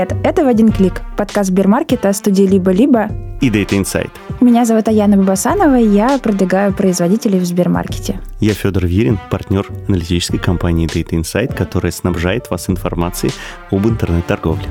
Привет, это «В один клик» – подкаст Сбермаркета, студии «Либо-либо» и Data Insight. Меня зовут Аяна Бабасанова, и я продвигаю производителей в Сбермаркете. Я Федор Вирин, партнер аналитической компании Data Insight, которая снабжает вас информацией об интернет-торговле.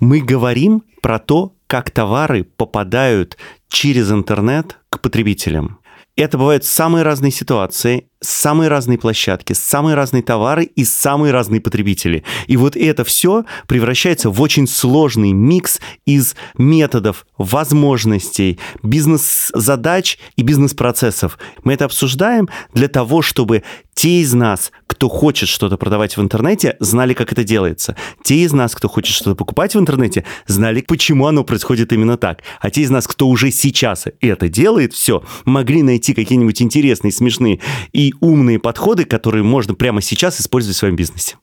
Мы говорим про то, как товары попадают через интернет к потребителям. Это бывают самые разные ситуации, самые разные площадки, самые разные товары и самые разные потребители. И вот это все превращается в очень сложный микс из методов, возможностей, бизнес-задач и бизнес-процессов. Мы это обсуждаем для того, чтобы те из нас, кто хочет что-то продавать в интернете, знали, как это делается. Те из нас, кто хочет что-то покупать в интернете, знали, почему оно происходит именно так. А те из нас, кто уже сейчас это делает, все, могли найти какие-нибудь интересные, смешные и умные подходы, которые можно прямо сейчас использовать в своем бизнесе.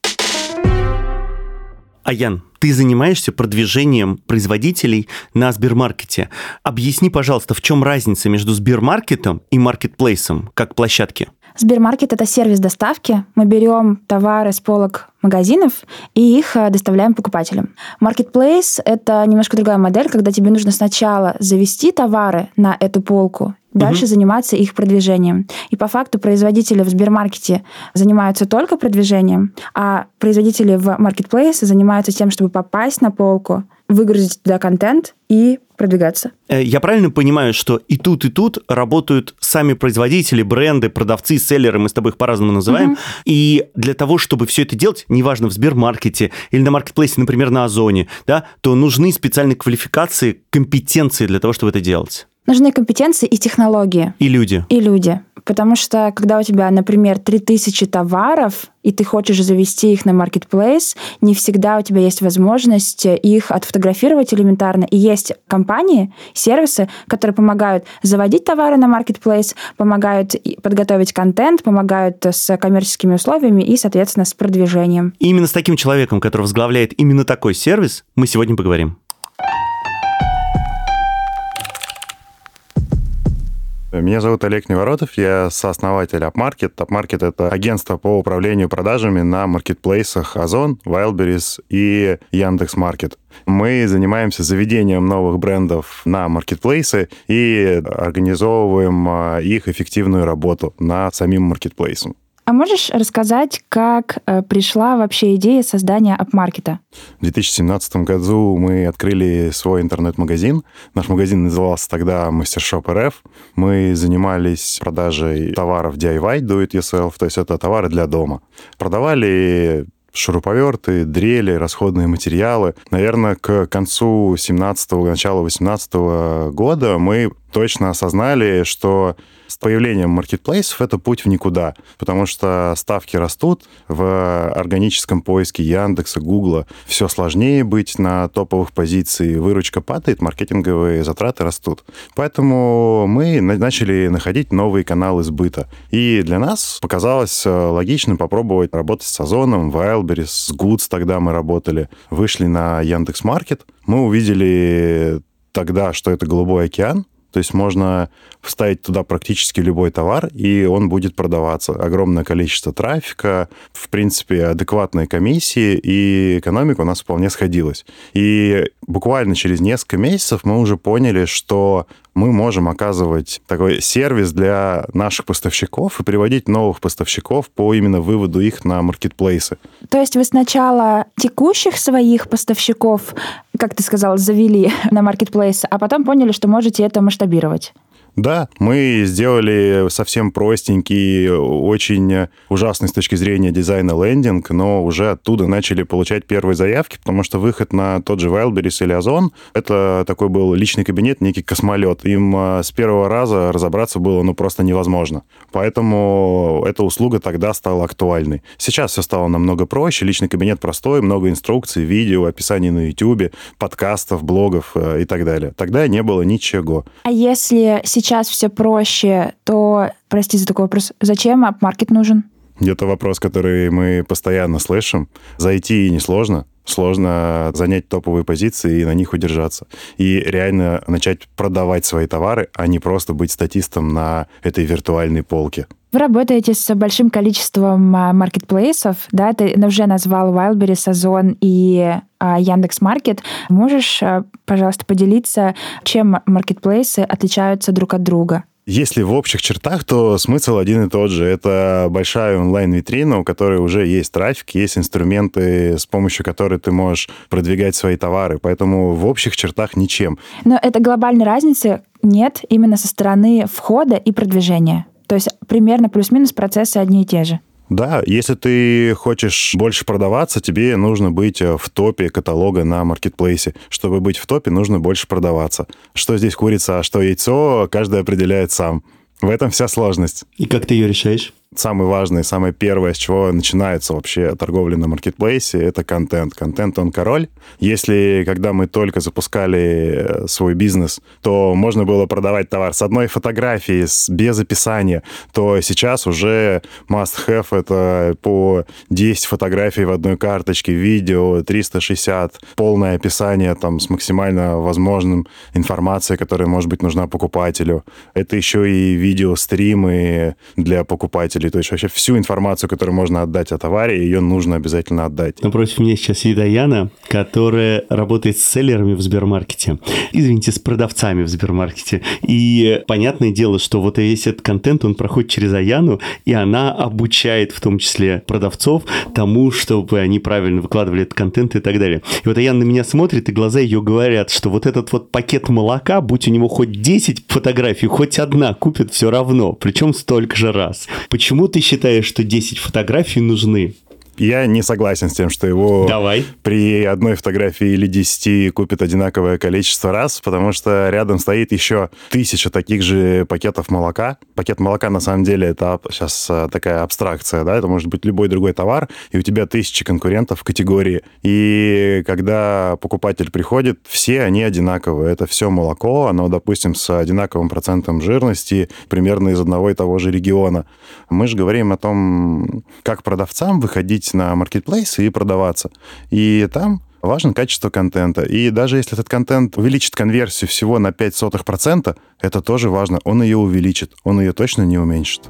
Аян, ты занимаешься продвижением производителей на Сбермаркете. Объясни, пожалуйста, в чем разница между Сбермаркетом и маркетплейсом как площадки? Сбермаркет — это сервис доставки. Мы берем товары с полок магазинов и их э, доставляем покупателям. Marketplace — это немножко другая модель, когда тебе нужно сначала завести товары на эту полку, дальше угу. заниматься их продвижением. И по факту производители в Сбермаркете занимаются только продвижением, а производители в Marketplace занимаются тем, чтобы попасть на полку, выгрузить туда контент и продвигаться. Э, я правильно понимаю, что и тут, и тут работают сами производители, бренды, продавцы, селлеры, мы с тобой их по-разному называем. Угу. И для того, чтобы все это делать, неважно, в Сбермаркете или на маркетплейсе, например, на Озоне, да, то нужны специальные квалификации, компетенции для того, чтобы это делать. Нужны компетенции и технологии. И люди. И люди. Потому что, когда у тебя, например, 3000 товаров, и ты хочешь завести их на Marketplace, не всегда у тебя есть возможность их отфотографировать элементарно. И есть компании, сервисы, которые помогают заводить товары на Marketplace, помогают подготовить контент, помогают с коммерческими условиями и, соответственно, с продвижением. И именно с таким человеком, который возглавляет именно такой сервис, мы сегодня поговорим. Меня зовут Олег Неворотов, я сооснователь AppMarket. AppMarket — это агентство по управлению продажами на маркетплейсах Озон, Wildberries и Яндекс.Маркет. Мы занимаемся заведением новых брендов на маркетплейсы и организовываем а, их эффективную работу на самим маркетплейсом. А можешь рассказать, как э, пришла вообще идея создания апмаркета? В 2017 году мы открыли свой интернет-магазин. Наш магазин назывался тогда Мастершоп РФ. Мы занимались продажей товаров DIY, do it yourself, то есть это товары для дома. Продавали шуруповерты, дрели, расходные материалы. Наверное, к концу 17-го, начала 18 -го года мы точно осознали, что с появлением маркетплейсов это путь в никуда, потому что ставки растут, в органическом поиске Яндекса, Гугла все сложнее быть на топовых позициях, выручка падает, маркетинговые затраты растут. Поэтому мы начали находить новые каналы сбыта. И для нас показалось э, логичным попробовать работать с Озоном, Wildberries, с Goods тогда мы работали. Вышли на Яндекс.Маркет, мы увидели тогда, что это голубой океан, то есть можно вставить туда практически любой товар, и он будет продаваться. Огромное количество трафика, в принципе, адекватные комиссии, и экономика у нас вполне сходилась. И буквально через несколько месяцев мы уже поняли, что мы можем оказывать такой сервис для наших поставщиков и приводить новых поставщиков по именно выводу их на маркетплейсы. То есть вы сначала текущих своих поставщиков, как ты сказал, завели на маркетплейсы, а потом поняли, что можете это масштабировать? Да, мы сделали совсем простенький, очень ужасный с точки зрения дизайна лендинг, но уже оттуда начали получать первые заявки, потому что выход на тот же Wildberries или Озон, это такой был личный кабинет, некий космолет. Им а, с первого раза разобраться было ну просто невозможно. Поэтому эта услуга тогда стала актуальной. Сейчас все стало намного проще, личный кабинет простой, много инструкций, видео, описаний на YouTube, подкастов, блогов э, и так далее. Тогда не было ничего. А если сейчас сейчас все проще, то, прости за такой вопрос, зачем апмаркет нужен? Это вопрос, который мы постоянно слышим. Зайти несложно, сложно занять топовые позиции и на них удержаться. И реально начать продавать свои товары, а не просто быть статистом на этой виртуальной полке. Вы работаете с большим количеством а, маркетплейсов, да, ты уже назвал Wildberries, Озон и а, Яндекс Маркет. Можешь, а, пожалуйста, поделиться, чем маркетплейсы отличаются друг от друга? Если в общих чертах, то смысл один и тот же. Это большая онлайн-витрина, у которой уже есть трафик, есть инструменты, с помощью которых ты можешь продвигать свои товары. Поэтому в общих чертах ничем. Но это глобальной разницы нет именно со стороны входа и продвижения. То есть примерно плюс-минус процессы одни и те же. Да, если ты хочешь больше продаваться, тебе нужно быть э, в топе каталога на маркетплейсе. Чтобы быть в топе, нужно больше продаваться. Что здесь курица, а что яйцо, каждый определяет сам. В этом вся сложность. И как ты ее решаешь? Самое важное, самое первое, с чего начинается вообще торговля на маркетплейсе, это контент. Контент, он король. Если, когда мы только запускали э, свой бизнес, то можно было продавать товар с одной фотографией, с, без описания, то сейчас уже must-have — это по 10 фотографий в одной карточке, видео, 360, полное описание там с максимально возможным информацией, которая может быть нужна покупателю. Это еще и видео-стримы для покупателей пользователей. То есть вообще всю информацию, которую можно отдать о товаре, ее нужно обязательно отдать. Напротив меня сейчас сидит Яна, которая работает с селлерами в Сбермаркете. Извините, с продавцами в Сбермаркете. И понятное дело, что вот весь этот контент, он проходит через Аяну, и она обучает в том числе продавцов тому, чтобы они правильно выкладывали этот контент и так далее. И вот Аяна на меня смотрит, и глаза ее говорят, что вот этот вот пакет молока, будь у него хоть 10 фотографий, хоть одна, купит все равно, причем столько же раз. Почему Почему ты считаешь, что 10 фотографий нужны? Я не согласен с тем, что его Давай. при одной фотографии или десяти купит одинаковое количество раз, потому что рядом стоит еще тысяча таких же пакетов молока. Пакет молока, на самом деле, это сейчас э, такая абстракция, да, это может быть любой другой товар, и у тебя тысячи конкурентов в категории. И когда покупатель приходит, все они одинаковые. Это все молоко, оно, допустим, с одинаковым процентом жирности, примерно из одного и того же региона. Мы же говорим о том, как продавцам выходить выходить на маркетплейсы и продаваться. И там важно качество контента. И даже если этот контент увеличит конверсию всего на 5 сотых процента, это тоже важно. Он ее увеличит, он ее точно не уменьшит.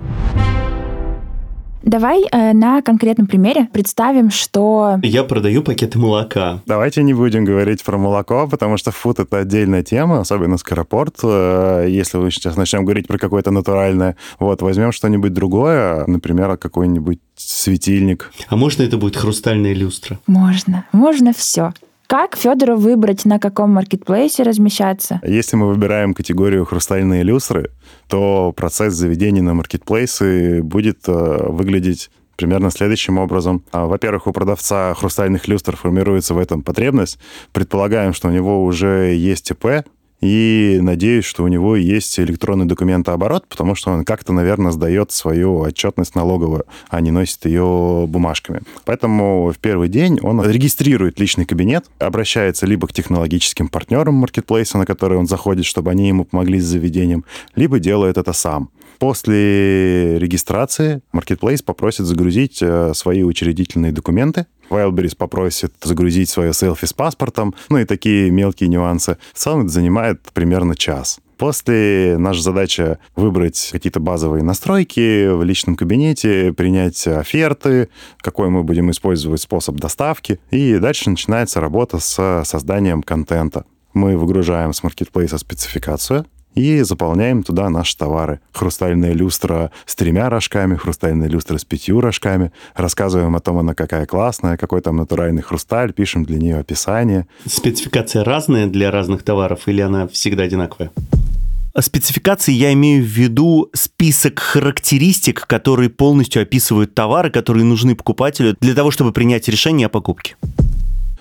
Давай э, на конкретном примере представим, что... Я продаю пакеты молока. Давайте не будем говорить про молоко, потому что фуд — это отдельная тема, особенно скоропорт. Э, если мы сейчас начнем говорить про какое-то натуральное, вот, возьмем что-нибудь другое, например, какой-нибудь светильник. А можно это будет хрустальная люстра? Можно. Можно все. Как Федору выбрать, на каком маркетплейсе размещаться? Если мы выбираем категорию хрустальные люстры, то процесс заведения на маркетплейсы будет э, выглядеть примерно следующим образом. А, во-первых, у продавца хрустальных люстр формируется в этом потребность. Предполагаем, что у него уже есть ИП, и надеюсь, что у него есть электронный документооборот, потому что он как-то, наверное, сдает свою отчетность налоговую, а не носит ее бумажками. Поэтому в первый день он регистрирует личный кабинет, обращается либо к технологическим партнерам маркетплейса, на которые он заходит, чтобы они ему помогли с заведением, либо делает это сам. После регистрации Marketplace попросит загрузить э, свои учредительные документы, Wildberries попросит загрузить свое селфи с паспортом, ну и такие мелкие нюансы. В целом это занимает примерно час. После наша задача выбрать какие-то базовые настройки в личном кабинете, принять оферты, какой мы будем использовать способ доставки. И дальше начинается работа с созданием контента. Мы выгружаем с маркетплейса спецификацию, и заполняем туда наши товары. Хрустальная люстра с тремя рожками, хрустальная люстра с пятью рожками. Рассказываем о том, она какая классная, какой там натуральный хрусталь, пишем для нее описание. Спецификация разная для разных товаров или она всегда одинаковая? спецификации я имею в виду список характеристик, которые полностью описывают товары, которые нужны покупателю для того, чтобы принять решение о покупке.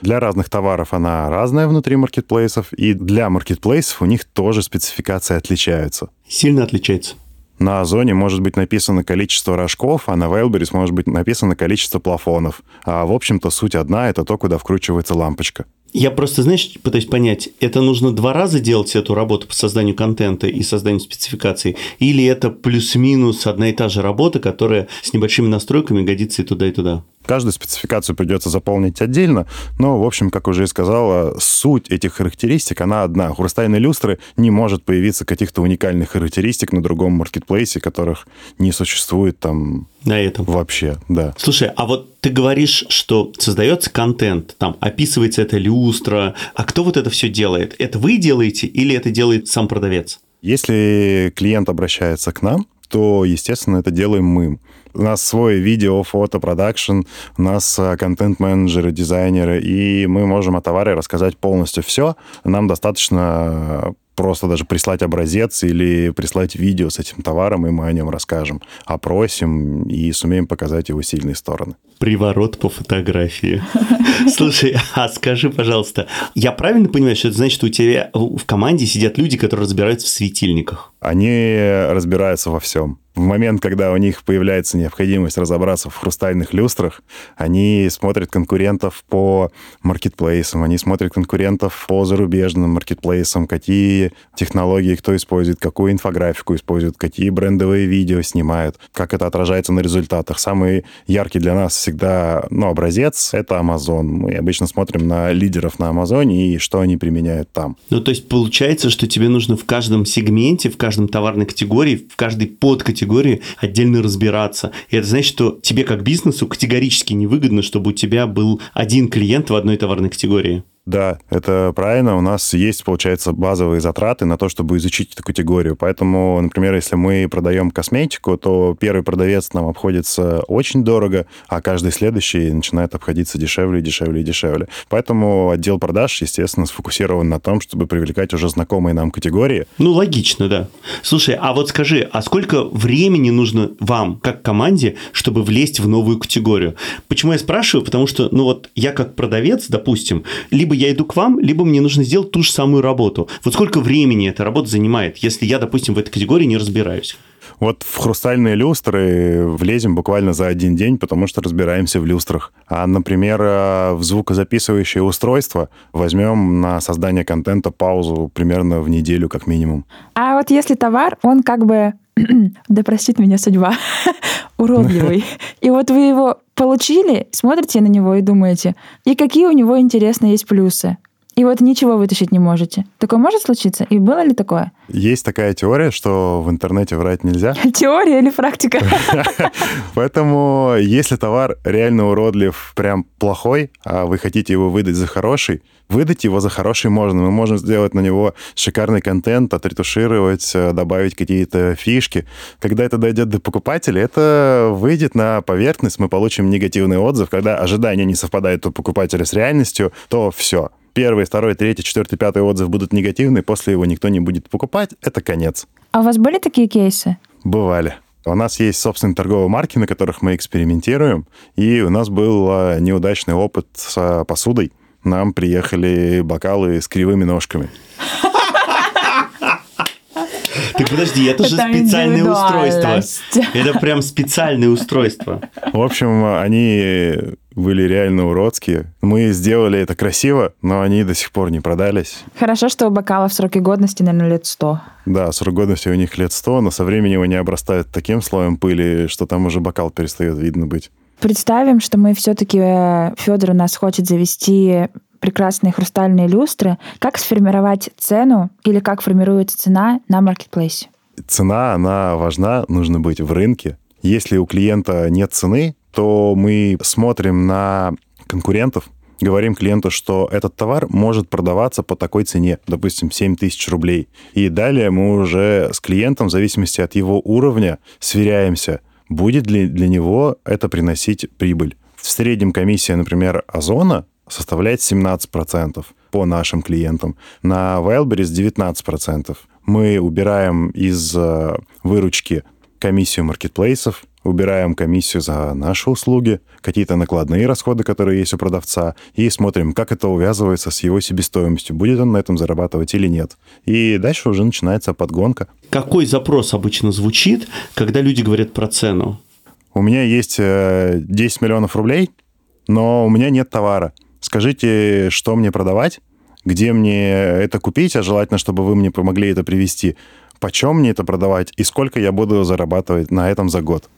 Для разных товаров она разная внутри маркетплейсов, и для маркетплейсов у них тоже спецификации отличаются. Сильно отличается? На Озоне может быть написано количество рожков, а на Wildberries может быть написано количество плафонов. А в общем-то суть одна, это то, куда вкручивается лампочка. Я просто, знаешь, пытаюсь понять, это нужно два раза делать эту работу по созданию контента и созданию спецификаций, или это плюс-минус одна и та же работа, которая с небольшими настройками годится и туда, и туда? Каждую спецификацию придется заполнить отдельно, но, в общем, как уже и сказала, суть этих характеристик, она одна. У хрустальной люстры не может появиться каких-то уникальных характеристик на другом маркетплейсе, которых не существует там на этом. Вообще, да. Слушай, а вот ты говоришь, что создается контент, там описывается эта люстра, а кто вот это все делает? Это вы делаете или это делает сам продавец? Если клиент обращается к нам, то, естественно, это делаем мы. У нас свой видео, фото, продакшн, у нас а, контент-менеджеры, дизайнеры, и мы можем о товаре рассказать полностью все. Нам достаточно просто даже прислать образец или прислать видео с этим товаром, и мы о нем расскажем, опросим и сумеем показать его сильные стороны. Приворот по фотографии. Слушай, а скажи, пожалуйста, я правильно понимаю, что это значит, что у тебя в команде сидят люди, которые разбираются в светильниках? Они разбираются во всем в момент, когда у них появляется необходимость разобраться в хрустальных люстрах, они смотрят конкурентов по маркетплейсам, они смотрят конкурентов по зарубежным маркетплейсам, какие технологии кто использует, какую инфографику использует, какие брендовые видео снимают, как это отражается на результатах. Самый яркий для нас всегда ну, образец — это Amazon. Мы обычно смотрим на лидеров на Амазоне и что они применяют там. Ну, то есть получается, что тебе нужно в каждом сегменте, в каждом товарной категории, в каждой подкатегории категории отдельно разбираться. И это значит, что тебе как бизнесу категорически невыгодно, чтобы у тебя был один клиент в одной товарной категории. Да, это правильно. У нас есть, получается, базовые затраты на то, чтобы изучить эту категорию. Поэтому, например, если мы продаем косметику, то первый продавец нам обходится очень дорого, а каждый следующий начинает обходиться дешевле, дешевле и дешевле. Поэтому отдел продаж, естественно, сфокусирован на том, чтобы привлекать уже знакомые нам категории. Ну, логично, да. Слушай, а вот скажи, а сколько времени нужно вам, как команде, чтобы влезть в новую категорию? Почему я спрашиваю? Потому что, ну вот, я как продавец, допустим, либо я иду к вам, либо мне нужно сделать ту же самую работу. Вот сколько времени эта работа занимает, если я, допустим, в этой категории не разбираюсь? Вот в хрустальные люстры влезем буквально за один день, потому что разбираемся в люстрах. А, например, э, в звукозаписывающее устройство возьмем на создание контента паузу примерно в неделю как минимум. А вот если товар, он как бы да простит меня судьба, уродливый. И вот вы его получили, смотрите на него и думаете, и какие у него интересные есть плюсы. И вот ничего вытащить не можете. Такое может случиться? И было ли такое? Есть такая теория, что в интернете врать нельзя. Теория или практика? Поэтому, если товар реально уродлив, прям плохой, а вы хотите его выдать за хороший, выдать его за хороший можно. Мы можем сделать на него шикарный контент, отретушировать, э, добавить какие-то фишки. Когда это дойдет до покупателя, это выйдет на поверхность, мы получим негативный отзыв. Когда ожидания не совпадают у покупателя с реальностью, то все первый, второй, третий, четвертый, пятый отзыв будут негативные, после его никто не будет покупать, это конец. А у вас были такие кейсы? Бывали. У нас есть собственные торговые марки, на которых мы экспериментируем, и у нас был а, неудачный опыт с посудой. Нам приехали бокалы с кривыми ножками. Так подожди, это же специальное устройство. Это прям специальное устройство. В общем, они были реально уродские. Мы сделали это красиво, но они до сих пор не продались. Хорошо, что у бокалов сроки годности, наверное, лет сто. Да, срок годности у них лет сто, но со временем они обрастают таким слоем пыли, что там уже бокал перестает видно быть. Представим, что мы все-таки, э, Федор у нас хочет завести прекрасные хрустальные люстры. Как сформировать цену или как формируется цена на маркетплейсе? Цена, она важна, нужно быть в рынке. Если у клиента нет цены, то мы смотрим на конкурентов, говорим клиенту, что этот товар может продаваться по такой цене, допустим, 7 тысяч рублей. И далее мы уже с клиентом, в зависимости от его уровня, сверяемся, будет ли для него это приносить прибыль. В среднем комиссия, например, Озона составляет 17% по нашим клиентам. На Wildberries 19%. Мы убираем из э, выручки комиссию маркетплейсов, убираем комиссию за наши услуги, какие-то накладные расходы, которые есть у продавца, и смотрим, как это увязывается с его себестоимостью, будет он на этом зарабатывать или нет. И дальше уже начинается подгонка. Какой запрос обычно звучит, когда люди говорят про цену? У меня есть 10 э, миллионов рублей, но у меня нет товара. Скажите, что мне продавать, где мне это купить, а желательно, чтобы вы мне помогли это привести, почем мне это продавать и сколько я буду зарабатывать на этом за год.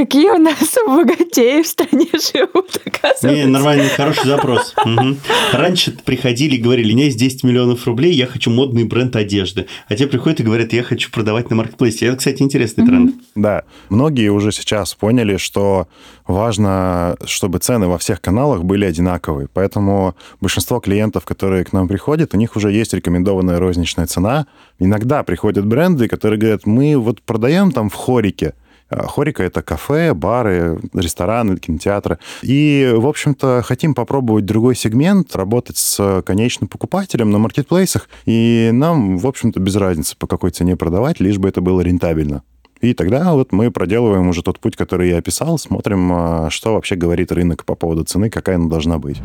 Какие у нас богатеи в стране живут, оказывается. Не, нормальный, хороший запрос. Угу. Раньше приходили и говорили, у меня есть 10 миллионов рублей, я хочу модный бренд одежды. А те приходят и говорят, я хочу продавать на маркетплейсе. Это, кстати, интересный тренд. Да. Многие уже сейчас поняли, что важно, чтобы цены во всех каналах были одинаковые. Поэтому большинство клиентов, которые к нам приходят, у них уже есть рекомендованная розничная цена. Иногда приходят бренды, которые говорят, мы вот продаем там в хорике, Хорика — это кафе, бары, рестораны, кинотеатры. И, в общем-то, хотим попробовать другой сегмент, работать с конечным покупателем на маркетплейсах. И нам, в общем-то, без разницы, по какой цене продавать, лишь бы это было рентабельно. И тогда вот мы проделываем уже тот путь, который я описал, смотрим, а, что вообще говорит рынок по поводу цены, какая она должна быть.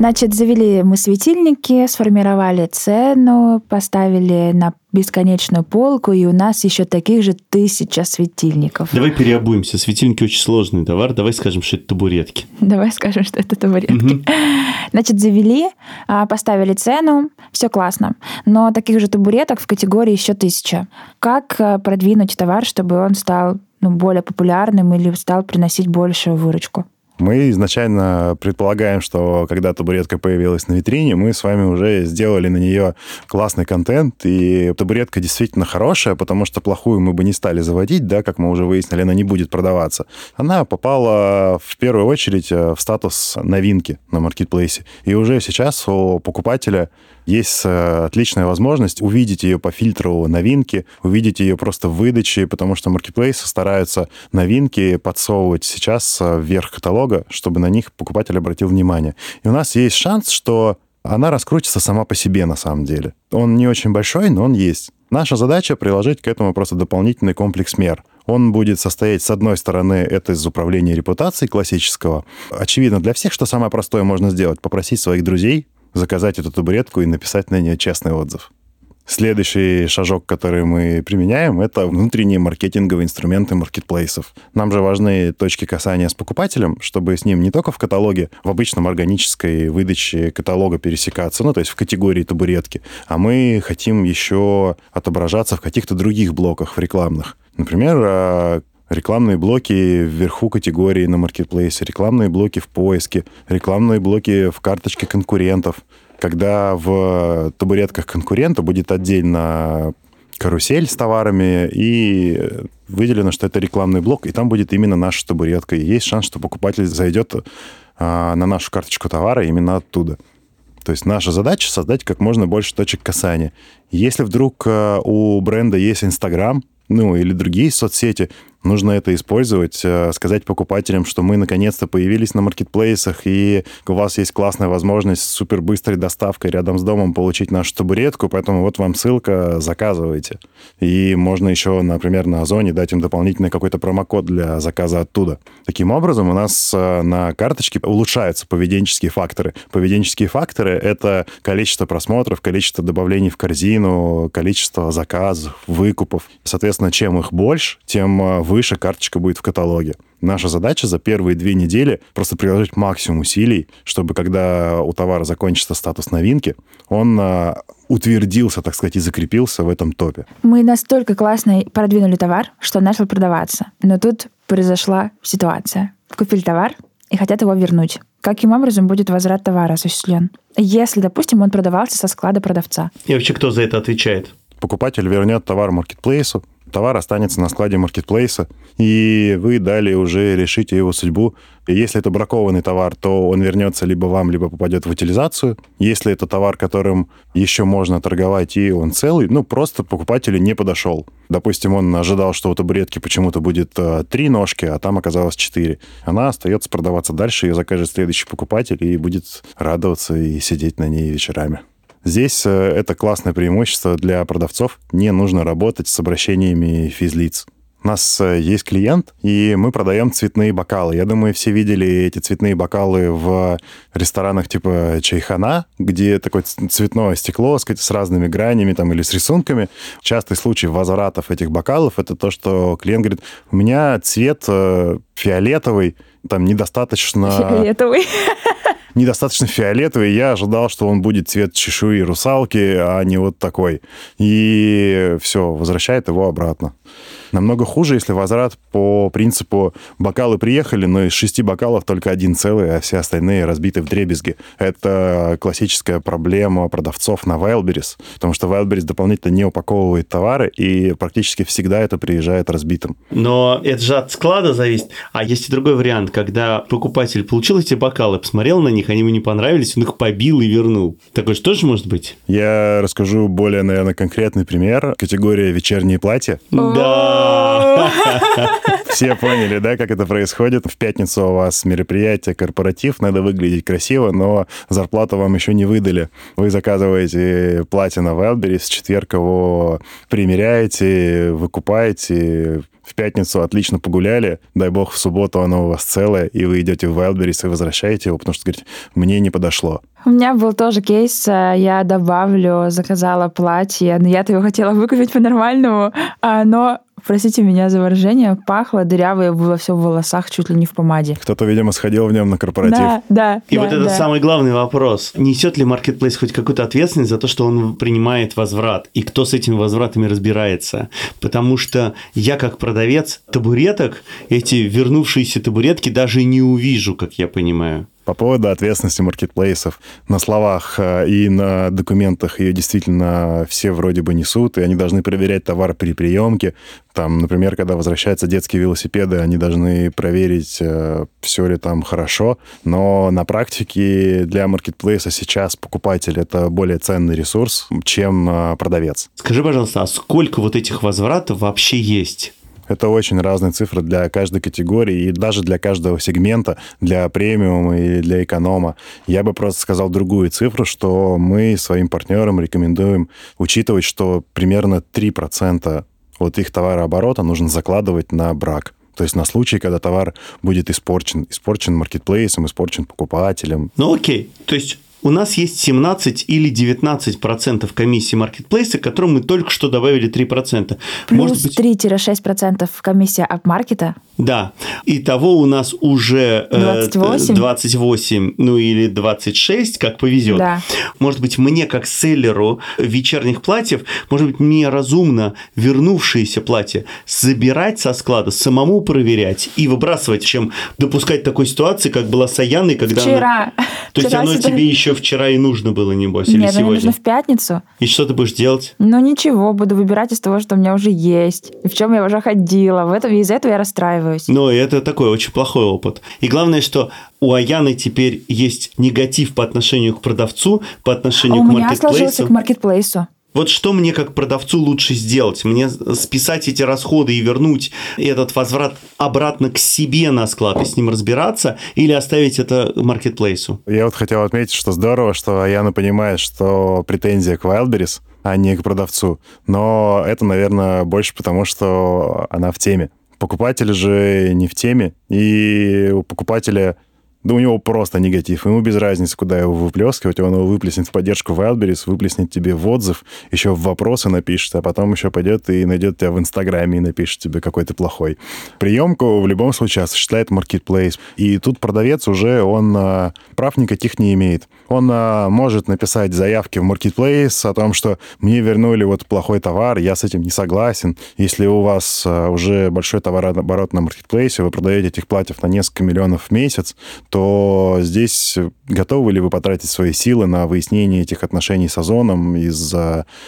Значит, завели мы светильники, сформировали цену, поставили на бесконечную полку, и у нас еще таких же тысяча светильников. Давай переобуемся. Светильники очень сложный товар. Давай скажем, что это табуретки. Давай скажем, что это табуретки. Угу. Значит, завели, а, поставили цену, все классно. Но таких же табуреток в категории еще тысяча. Как а, продвинуть товар, чтобы он стал ну, более популярным или стал приносить большую выручку? Мы изначально предполагаем, что когда табуретка появилась на витрине, мы с вами уже сделали на нее классный контент, и табуретка действительно хорошая, потому что плохую мы бы не стали заводить, да, как мы уже выяснили, она не будет продаваться. Она попала в первую очередь э, в статус новинки на маркетплейсе. И уже сейчас у покупателя есть э, отличная возможность увидеть ее по фильтру новинки, увидеть ее просто в выдаче, потому что маркетплейсы стараются новинки подсовывать сейчас э, вверх каталога, чтобы на них покупатель обратил внимание. И у нас есть шанс, что она раскрутится сама по себе на самом деле. Он не очень большой, но он есть. Наша задача приложить к этому просто дополнительный комплекс мер. Он будет состоять, с одной стороны, это из управления репутацией классического. Очевидно для всех, что самое простое можно сделать. Попросить своих друзей заказать эту табуретку и написать на нее честный отзыв. Следующий шажок, который мы применяем, это внутренние маркетинговые инструменты маркетплейсов. Нам же важны точки касания с покупателем, чтобы с ним не только в каталоге, в обычном органической выдаче каталога пересекаться, ну, то есть в категории табуретки, а мы хотим еще отображаться в каких-то других блоках, в рекламных. Например, а, рекламные блоки вверху категории на маркетплейсе, рекламные блоки в поиске, рекламные блоки в карточке конкурентов. Когда в табуретках конкурента будет отдельно карусель с товарами, и выделено, что это рекламный блок, и там будет именно наша табуретка. И есть шанс, что покупатель зайдет а, на нашу карточку товара именно оттуда. То есть наша задача создать как можно больше точек касания. Если вдруг а, у бренда есть Инстаграм, ну, или другие соцсети, нужно это использовать, э, сказать покупателям, что мы наконец-то появились на маркетплейсах, и у вас есть классная возможность с супер быстрой доставкой рядом с домом получить нашу табуретку, поэтому вот вам ссылка, заказывайте. И можно еще, например, на Озоне дать им дополнительный какой-то промокод для заказа оттуда. Таким образом, у нас э, на карточке улучшаются поведенческие факторы. Поведенческие факторы — это количество просмотров, количество добавлений в корзину, количество заказов, выкупов. Соответственно, чем их больше, тем э, выше карточка будет в каталоге. Наша задача за первые две недели просто приложить максимум усилий, чтобы когда у товара закончится статус новинки, он а, утвердился, так сказать, и закрепился в этом топе. Мы настолько классно продвинули товар, что он начал продаваться. Но тут произошла ситуация. Купили товар и хотят его вернуть. Каким образом будет возврат товара осуществлен? Если, допустим, он продавался со склада продавца. И вообще кто за это отвечает? Покупатель вернет товар маркетплейсу, товар останется на складе маркетплейса, и вы далее уже решите его судьбу. Если это бракованный товар, то он вернется либо вам, либо попадет в утилизацию. Если это товар, которым еще можно торговать, и он целый, ну, просто покупателю не подошел. Допустим, он ожидал, что у табуретки почему-то будет э, три ножки, а там оказалось четыре. Она остается продаваться дальше, ее закажет следующий покупатель и будет радоваться и сидеть на ней вечерами. Здесь э, это классное преимущество для продавцов. Не нужно работать с обращениями физлиц. У нас э, есть клиент, и мы продаем цветные бокалы. Я думаю, все видели эти цветные бокалы в ресторанах типа Чайхана, где такое цветное стекло с, с разными гранями там, или с рисунками. Частый случай возвратов этих бокалов — это то, что клиент говорит, у меня цвет э, фиолетовый, там недостаточно... Фиолетовый. недостаточно фиолетовый. Я ожидал, что он будет цвет чешуи русалки, а не вот такой. И все, возвращает его обратно. Намного хуже, если возврат по принципу бокалы приехали, но из шести бокалов только один целый, а все остальные разбиты в дребезги. Это классическая проблема продавцов на Wildberries, потому что Wildberries дополнительно не упаковывает товары, и практически всегда это приезжает разбитым. Но это же от склада зависит. А есть и другой вариант, когда покупатель получил эти бокалы, посмотрел на них, они ему не понравились, он их побил и вернул. Такое же тоже может быть? Я расскажу более, наверное, конкретный пример. Категория вечерние платья. Да. Все поняли, да, как это происходит. В пятницу у вас мероприятие, корпоратив, надо выглядеть красиво, но зарплату вам еще не выдали. Вы заказываете платье на Wildberries, в четверг его примеряете, выкупаете, в пятницу отлично погуляли, дай бог, в субботу оно у вас целое, и вы идете в Wildberries и возвращаете его, потому что говорите, мне не подошло. У меня был тоже кейс, э, я добавлю, заказала платье, но я-то его хотела выкупить по-нормальному, а но простите меня за выражение, пахло дырявое было все в волосах, чуть ли не в помаде. Кто-то, видимо, сходил в нем на корпоратив. Да, да. И да, вот это да. самый главный вопрос. Несет ли Marketplace хоть какую-то ответственность за то, что он принимает возврат? И кто с этими возвратами разбирается? Потому что я, как продавец табуреток, эти вернувшиеся табуретки даже не увижу, как я понимаю. По поводу ответственности маркетплейсов. На словах э, и на документах ее действительно все вроде бы несут, и они должны проверять товар при приемке. Там, например, когда возвращаются детские велосипеды, они должны проверить, э, все ли там хорошо. Но на практике для маркетплейса сейчас покупатель — это более ценный ресурс, чем э, продавец. Скажи, пожалуйста, а сколько вот этих возвратов вообще есть? Это очень разные цифры для каждой категории и даже для каждого сегмента, для премиума и для эконома. Я бы просто сказал другую цифру, что мы своим партнерам рекомендуем учитывать, что примерно 3% от их товарооборота нужно закладывать на брак. То есть на случай, когда товар будет испорчен. Испорчен маркетплейсом, испорчен покупателем. Ну окей, то есть у нас есть 17 или 19 процентов комиссии маркетплейса, к которым мы только что добавили 3 процента. Плюс 3-6 процентов комиссия апмаркета. Да. Итого у нас уже э, 28. 28, ну или 26, как повезет. Да. Может быть, мне, как селлеру вечерних платьев, может быть, мне разумно вернувшиеся платья забирать со склада, самому проверять и выбрасывать, чем допускать такой ситуации, как была с Аяной, когда она- Вчера. То есть Вчера оно сюда- тебе еще вчера и нужно было, небось, или Нет, ну, мне сегодня? нужно в пятницу. И что ты будешь делать? Ну ничего, буду выбирать из того, что у меня уже есть, и в чем я уже ходила. В этом, из-за этого я расстраиваюсь. Но это такой очень плохой опыт. И главное, что у Аяны теперь есть негатив по отношению к продавцу, по А отношению у к меня сложился маркетплейсу. к маркетплейсу. Вот что мне как продавцу лучше сделать? Мне списать эти расходы и вернуть этот возврат обратно к себе на склад и с ним разбираться или оставить это маркетплейсу? Я вот хотел отметить, что здорово, что Яна понимает, что претензия к Wildberries, а не к продавцу. Но это, наверное, больше потому, что она в теме. Покупатель же не в теме, и у покупателя да у него просто негатив. Ему без разницы, куда его выплескивать. Он его выплеснет в поддержку Wildberries, выплеснет тебе в отзыв, еще в вопросы напишет, а потом еще пойдет и найдет тебя в Инстаграме и напишет тебе, какой ты плохой. Приемку в любом случае осуществляет Marketplace. И тут продавец уже, он а, прав никаких не имеет. Он а, может написать заявки в Marketplace о том, что мне вернули вот плохой товар, я с этим не согласен. Если у вас а, уже большой товарооборот на Marketplace, вы продаете этих платьев на несколько миллионов в месяц, то здесь готовы ли вы потратить свои силы на выяснение этих отношений с Озоном из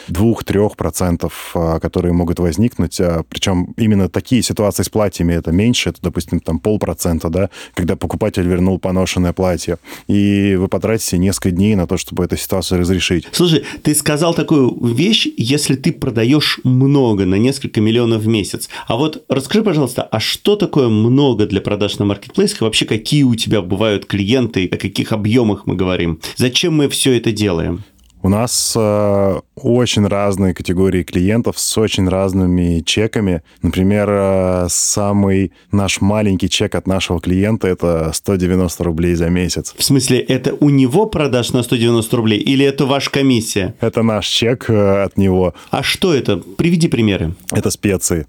2-3%, а, которые могут возникнуть? А, Причем именно такие ситуации с платьями это меньше, это, допустим, там полпроцента, да, когда покупатель вернул поношенное платье, и вы потратите несколько дней на то, чтобы эту ситуацию разрешить. Слушай, ты сказал такую вещь, если ты продаешь много, на несколько миллионов в месяц. А вот расскажи, пожалуйста, а что такое много для продаж на маркетплейсах? Вообще, какие у тебя бывают клиенты, о каких объемах мы говорим? Зачем мы все это делаем? У нас э, очень разные категории клиентов с очень разными чеками. Например, э, самый наш маленький чек от нашего клиента это 190 рублей за месяц. В смысле, это у него продаж на 190 рублей или это ваша комиссия? Это наш чек э, от него. А что это? Приведи примеры. Это специи.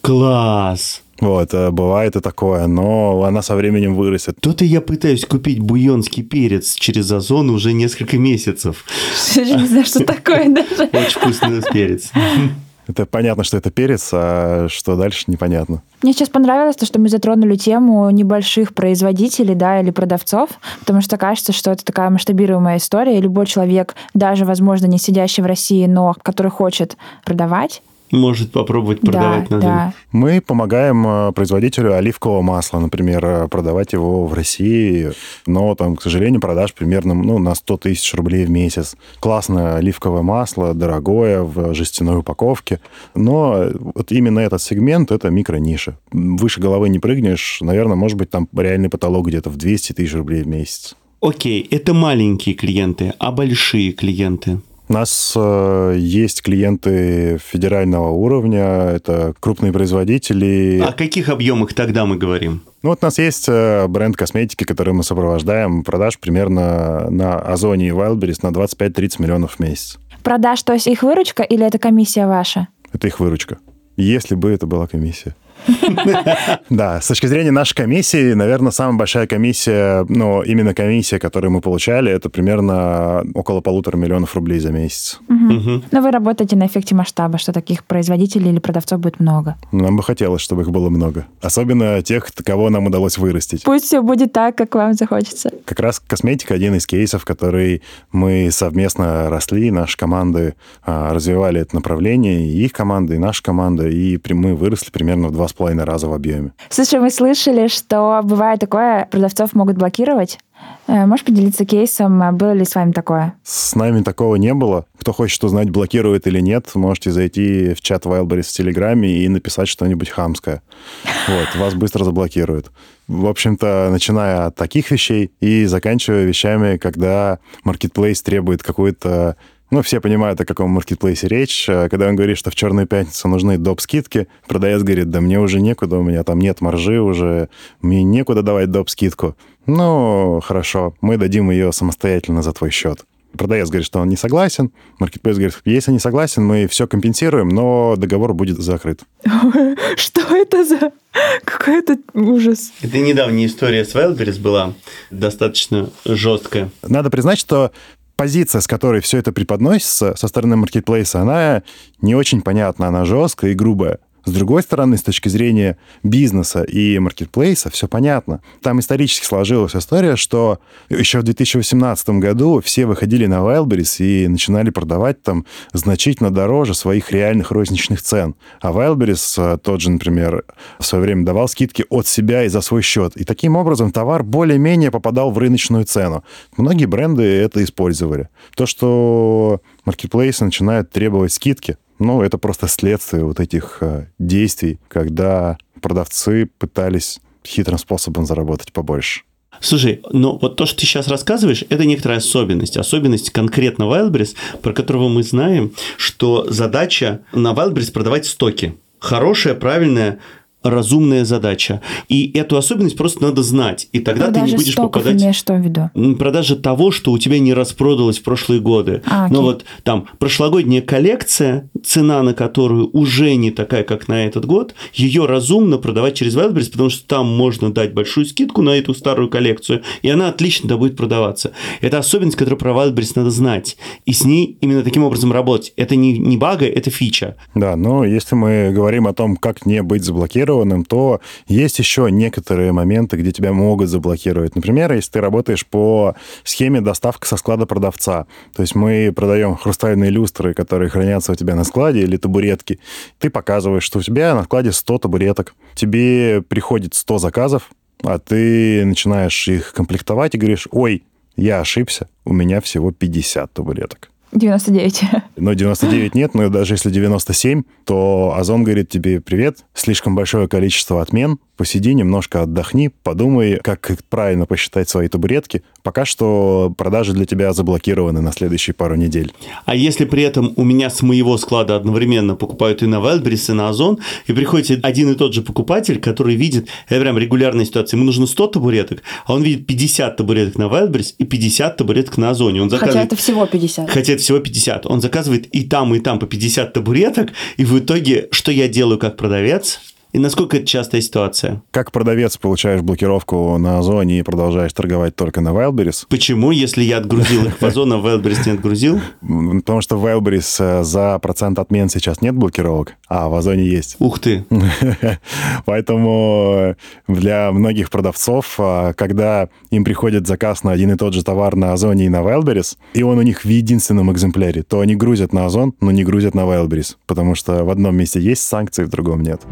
Класс! Вот, э, бывает и такое, но она со временем вырастет. То-то я пытаюсь купить буйонский перец через Озон уже несколько месяцев. Не знаю, что такое даже. Очень вкусный перец. Это понятно, что это перец, а что дальше непонятно. Мне сейчас понравилось то, что мы затронули тему небольших производителей, да, или продавцов, потому что кажется, что это такая масштабируемая история, и любой человек, даже, возможно, не сидящий в России, но который хочет продавать, может попробовать продавать да, на да. Мы помогаем э, производителю оливкового масла, например, э, продавать его в России, но там, к сожалению, продаж примерно ну, на 100 тысяч рублей в месяц. Классное оливковое масло, дорогое, в жестяной упаковке, но вот именно этот сегмент — это микрониша. Выше головы не прыгнешь, наверное, может быть, там реальный потолок где-то в 200 тысяч рублей в месяц. Окей, это маленькие клиенты, а большие клиенты? У нас э, есть клиенты федерального уровня, это крупные производители. О каких объемах тогда мы говорим? Ну вот у нас есть э, бренд косметики, который мы сопровождаем, продаж примерно на Озоне и Wildberries на 25-30 миллионов в месяц. Продаж, то есть их выручка или это комиссия ваша? Это их выручка. Если бы это была комиссия. Да, с точки зрения нашей комиссии, наверное, самая большая комиссия, но именно комиссия, которую мы получали, это примерно около полутора миллионов рублей за месяц. Но вы работаете на эффекте масштаба, что таких производителей или продавцов будет много. Нам бы хотелось, чтобы их было много. Особенно тех, кого нам удалось вырастить. Пусть все будет так, как вам захочется. Как раз косметика один из кейсов, который мы совместно росли, наши команды а, развивали это направление, и их команда, и наша команда, и мы выросли примерно в два с половиной раза в объеме. Слушай, мы слышали, что бывает такое, продавцов могут блокировать. Э, Можешь поделиться кейсом, а было ли с вами такое? С нами такого не было. Кто хочет узнать, блокирует или нет, можете зайти в чат Wildberries в Телеграме и написать что-нибудь хамское. Вот, вас быстро заблокируют. В общем-то, начиная от таких вещей и заканчивая вещами, когда Marketplace требует какую-то ну, все понимают, о каком маркетплейсе речь. А Когда он говорит, что в «Черную пятницу» нужны доп-скидки, продавец говорит, да мне уже некуда, у меня там нет маржи уже, мне некуда давать доп-скидку. Ну, хорошо, мы дадим ее самостоятельно за твой счет. Продавец говорит, что он не согласен. Маркетплейс говорит, если не согласен, мы все компенсируем, но договор будет закрыт. Что это за... Какой это ужас. Это недавняя история с Wildberries была достаточно жесткая. Надо признать, что позиция, с которой все это преподносится со стороны маркетплейса, она не очень понятна, она жесткая и грубая. С другой стороны, с точки зрения бизнеса и маркетплейса, все понятно. Там исторически сложилась история, что еще в 2018 году все выходили на Wildberries и начинали продавать там значительно дороже своих реальных розничных цен. А Wildberries, э, тот же, например, в свое время давал скидки от себя и за свой счет. И таким образом товар более-менее попадал в рыночную цену. Многие бренды это использовали. То, что маркетплейсы начинают требовать скидки, ну, это просто следствие вот этих э, действий, когда продавцы пытались хитрым способом заработать побольше. Слушай, ну вот то, что ты сейчас рассказываешь, это некоторая особенность. Особенность конкретно Wildberries, про которого мы знаем, что задача на Wildberries продавать стоки. Хорошая, правильная разумная задача. И эту особенность просто надо знать. И тогда Продажа ты не будешь стоков попадать... имеешь что в виду? Продажа того, что у тебя не распродалось в прошлые годы. А, Но окей. вот там прошлогодняя коллекция, цена на которую уже не такая, как на этот год, ее разумно продавать через Wildberries, потому что там можно дать большую скидку на эту старую коллекцию, и она отлично будет продаваться. Это особенность, которую про Wildberries надо знать. И с ней именно таким образом работать. Это не, не бага, это фича. Да, но если мы говорим о том, как не быть заблокированным, то есть еще некоторые моменты, где тебя могут заблокировать. Например, если ты работаешь по схеме доставка со склада продавца. То есть мы продаем хрустальные люстры, которые хранятся у тебя на складе, или табуретки. Ты показываешь, что у тебя на складе 100 табуреток. Тебе приходит 100 заказов, а ты начинаешь их комплектовать и говоришь, ой, я ошибся, у меня всего 50 табуреток. 99. Но 99 нет, но даже если 97, то Озон говорит тебе, привет, слишком большое количество отмен, посиди немножко, отдохни, подумай, как правильно посчитать свои табуретки. Пока что продажи для тебя заблокированы на следующие пару недель. А если при этом у меня с моего склада одновременно покупают и на Wildberries, и на Озон, и приходит один и тот же покупатель, который видит, это прям регулярная ситуация, ему нужно 100 табуреток, а он видит 50 табуреток на Wildberries и 50 табуреток на Озоне. Он Хотя заказывает... это всего 50. Хотя это всего 50. Он заказывает и там, и там по 50 табуреток, и в итоге, что я делаю как продавец? И насколько это частая ситуация? Как продавец получаешь блокировку на Озоне и продолжаешь торговать только на Wildberries? Почему, если я отгрузил их в Озон, а Wildberries не отгрузил? Потому что в Wildberries э, за процент отмен сейчас нет блокировок, а в Озоне есть. Ух ты! Поэтому для многих продавцов, э, когда им приходит заказ на один и тот же товар на Озоне и на Wildberries, и он у них в единственном экземпляре, то они грузят на Озон, но не грузят на Wildberries, потому что в одном месте есть санкции, в другом нет.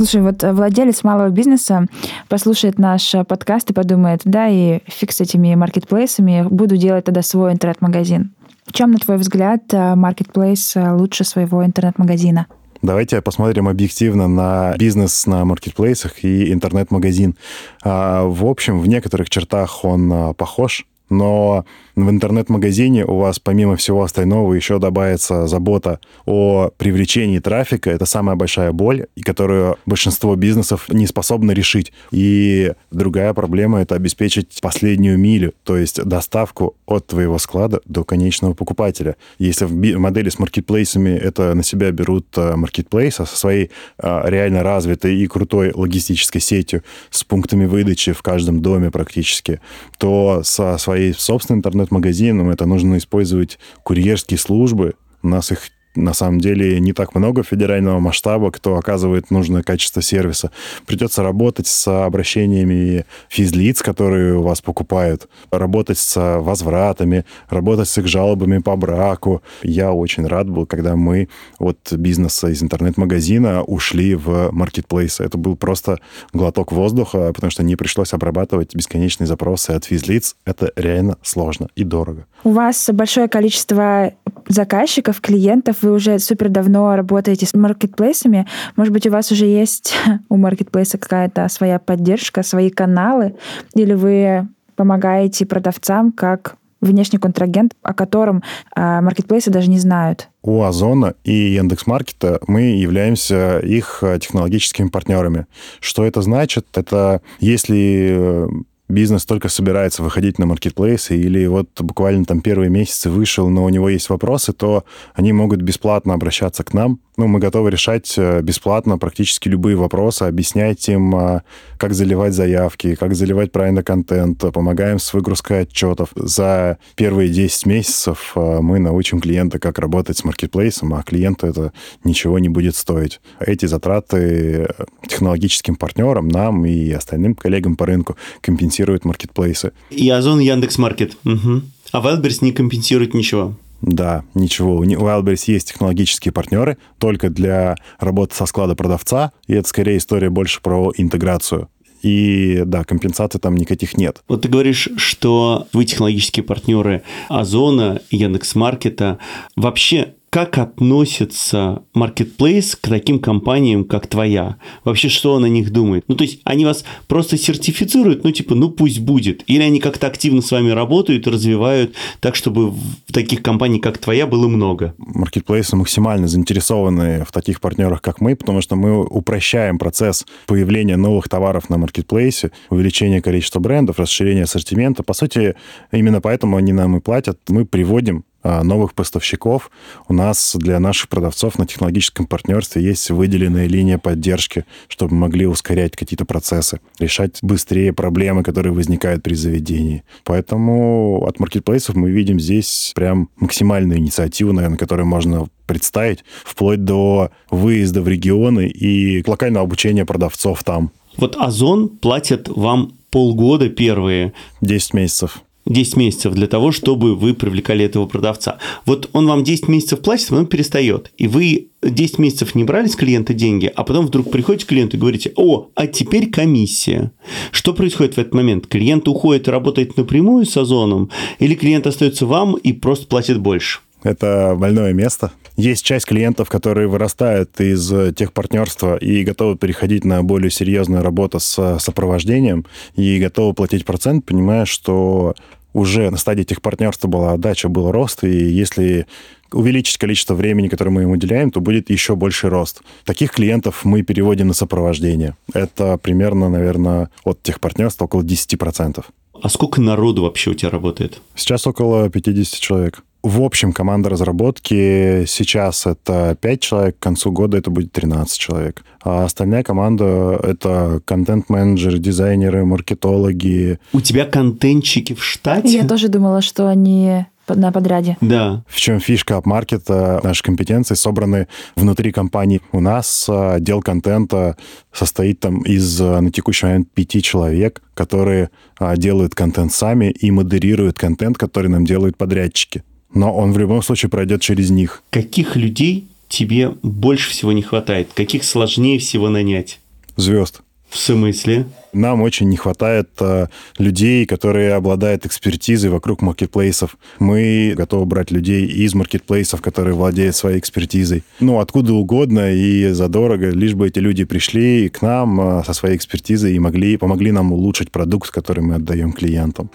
Слушай, вот владелец малого бизнеса послушает наш подкаст и подумает, да, и фиг с этими маркетплейсами, буду делать тогда свой интернет-магазин. В чем, на твой взгляд, маркетплейс лучше своего интернет-магазина? Давайте посмотрим объективно на бизнес на маркетплейсах и интернет-магазин. А, в общем, в некоторых чертах он похож, но в интернет-магазине у вас помимо всего остального еще добавится забота о привлечении трафика. Это самая большая боль, которую большинство бизнесов не способны решить. И другая проблема — это обеспечить последнюю милю, то есть доставку от твоего склада до конечного покупателя. Если в модели с маркетплейсами это на себя берут маркетплейсы со своей а, реально развитой и крутой логистической сетью, с пунктами выдачи в каждом доме практически, то со своей собственной интернет-магазином это нужно использовать курьерские службы. У нас их на самом деле не так много федерального масштаба, кто оказывает нужное качество сервиса. Придется работать с обращениями физлиц, которые у вас покупают, работать с возвратами, работать с их жалобами по браку. Я очень рад был, когда мы от бизнеса из интернет-магазина ушли в маркетплейс. Это был просто глоток воздуха, потому что не пришлось обрабатывать бесконечные запросы от физлиц. Это реально сложно и дорого. У вас большое количество заказчиков, клиентов, вы уже супер давно работаете с маркетплейсами. Может быть, у вас уже есть у маркетплейса какая-то своя поддержка, свои каналы, или вы помогаете продавцам как внешний контрагент, о котором а, маркетплейсы даже не знают. У Озона и Яндекс.Маркета мы являемся их технологическими партнерами. Что это значит? Это если бизнес только собирается выходить на маркетплейсы или вот буквально там первые месяцы вышел, но у него есть вопросы, то они могут бесплатно обращаться к нам. Ну, мы готовы решать э, бесплатно практически любые вопросы, объяснять им, а, как заливать заявки, как заливать правильно контент, помогаем с выгрузкой отчетов. За первые 10 месяцев а, мы научим клиента, как работать с маркетплейсом, а клиенту это ничего не будет стоить. Эти затраты э, технологическим партнерам, нам и остальным коллегам по рынку компенсируют маркетплейсы. И Озон, Яндекс Маркет. Угу. А Wildberries не компенсирует ничего. Да, ничего. У Wildberries есть технологические партнеры только для работы со склада продавца, и это скорее история больше про интеграцию. И да, компенсаций там никаких нет. Вот ты говоришь, что вы технологические партнеры Озона, Яндекс.Маркета. Вообще, как относится Marketplace к таким компаниям, как твоя? Вообще, что он о них думает? Ну, то есть, они вас просто сертифицируют, ну, типа, ну, пусть будет. Или они как-то активно с вами работают развивают так, чтобы в таких компаний, как твоя, было много? Marketplace максимально заинтересованы в таких партнерах, как мы, потому что мы упрощаем процесс появления новых товаров на Marketplace, увеличение количества брендов, расширение ассортимента. По сути, именно поэтому они нам и платят. Мы приводим новых поставщиков. У нас для наших продавцов на технологическом партнерстве есть выделенная линия поддержки, чтобы могли ускорять какие-то процессы, решать быстрее проблемы, которые возникают при заведении. Поэтому от маркетплейсов мы видим здесь прям максимальную инициативу, наверное, которую можно представить, вплоть до выезда в регионы и локального обучения продавцов там. Вот Озон платит вам полгода первые. 10 месяцев. 10 месяцев для того, чтобы вы привлекали этого продавца. Вот он вам 10 месяцев платит, потом перестает. И вы 10 месяцев не брали с клиента деньги, а потом вдруг приходите к клиенту и говорите, о, а теперь комиссия. Что происходит в этот момент? Клиент уходит и работает напрямую с Озоном, или клиент остается вам и просто платит больше? Это больное место. Есть часть клиентов, которые вырастают из тех партнерства и готовы переходить на более серьезную работу с сопровождением и готовы платить процент, понимая, что уже на стадии этих партнерства была отдача, был рост, и если увеличить количество времени, которое мы им уделяем, то будет еще больше рост. Таких клиентов мы переводим на сопровождение. Это примерно, наверное, от тех партнерств около 10%. А сколько народу вообще у тебя работает? Сейчас около 50 человек. В общем, команда разработки сейчас это 5 человек, к концу года это будет 13 человек. А остальная команда — это контент-менеджеры, дизайнеры, маркетологи. У тебя контентчики в штате? Я тоже думала, что они на подряде. Да. В чем фишка апмаркета? Наши компетенции собраны внутри компании. У нас а, отдел контента состоит там из а, на текущий момент пяти человек, которые делают контент сами и модерируют контент, который нам делают подрядчики. Но он в любом случае пройдет через них. Каких людей тебе больше всего не хватает? Каких сложнее всего нанять? Звезд. В смысле? Нам очень не хватает э, людей, которые обладают экспертизой вокруг маркетплейсов. Мы готовы брать людей из маркетплейсов, которые владеют своей экспертизой. Ну, откуда угодно и задорого, лишь бы эти люди пришли к нам э, со своей экспертизой и могли, помогли нам улучшить продукт, который мы отдаем клиентам.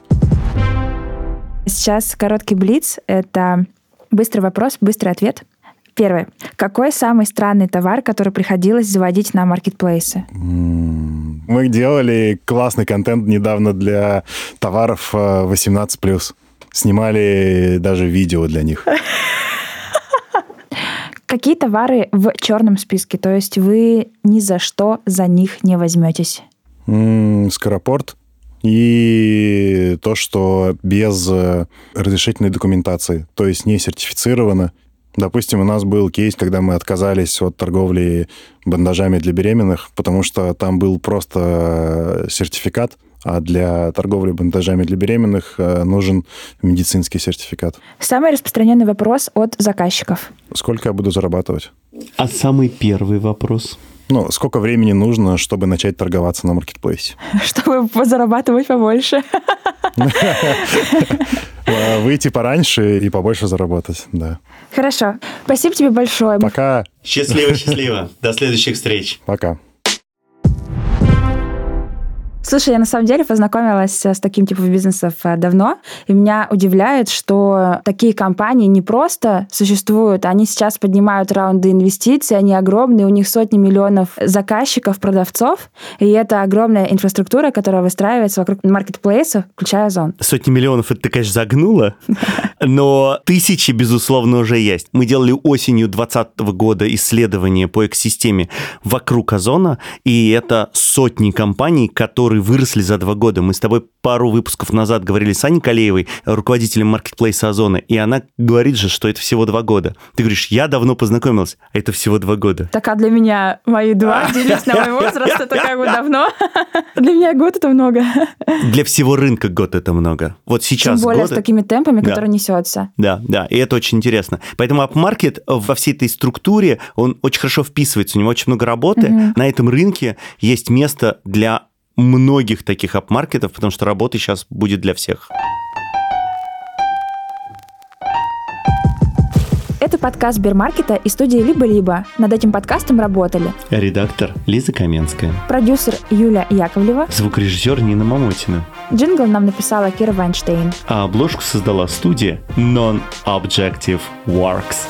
Сейчас короткий блиц. Это быстрый вопрос, быстрый ответ. Первый. Какой самый странный товар, который приходилось заводить на маркетплейсы? Мы делали классный контент недавно для товаров 18+. Э, Снимали даже видео для них. Какие товары в черном списке? То есть вы ни за что за них не возьметесь? Скоропорт и то, что без э, разрешительной документации, то есть не сертифицировано, Допустим, у нас был кейс, когда мы отказались от торговли бандажами для беременных, потому что там был просто сертификат, а для торговли бандажами для беременных э, нужен медицинский сертификат. Самый распространенный вопрос от заказчиков. Сколько я буду зарабатывать? А самый первый вопрос? Ну, сколько времени нужно, чтобы начать торговаться на маркетплейсе? Чтобы зарабатывать побольше. Выйти пораньше и побольше заработать, да. Хорошо. Спасибо тебе большое. Пока. Счастливо, счастливо. До следующих встреч. Пока. Слушай, я на самом деле познакомилась с таким типом бизнесов э, давно, и меня удивляет, что такие компании не просто существуют, они сейчас поднимают раунды инвестиций, они огромные, у них сотни миллионов заказчиков, продавцов, и это огромная инфраструктура, которая выстраивается вокруг маркетплейсов, включая Озон. Сотни миллионов, это ты, конечно, загнула, но тысячи, безусловно, уже есть. Мы делали осенью 2020 года исследование по экосистеме вокруг Озона, и это сотни компаний, которые которые выросли за два года. Мы с тобой пару выпусков назад говорили с Аней Калеевой, руководителем маркетплейса Озона, и она говорит же, что это всего два года. Ты говоришь, я давно познакомилась, а это всего два года. Так, а для меня мои два, делись на мой возраст, это как бы давно. Для меня год это много. Для всего рынка год это много. Вот сейчас Тем более годы... с такими темпами, да. которые несется. Да, да, и это очень интересно. Поэтому апмаркет во всей этой структуре, он очень хорошо вписывается, у него очень много работы. Угу. На этом рынке есть место для многих таких апмаркетов, потому что работы сейчас будет для всех. Это подкаст Сбермаркета и студии «Либо-либо». Над этим подкастом работали редактор Лиза Каменская, продюсер Юля Яковлева, звукорежиссер Нина Мамотина. Джингл нам написала Кира Вайнштейн. А обложку создала студия Non-Objective Works.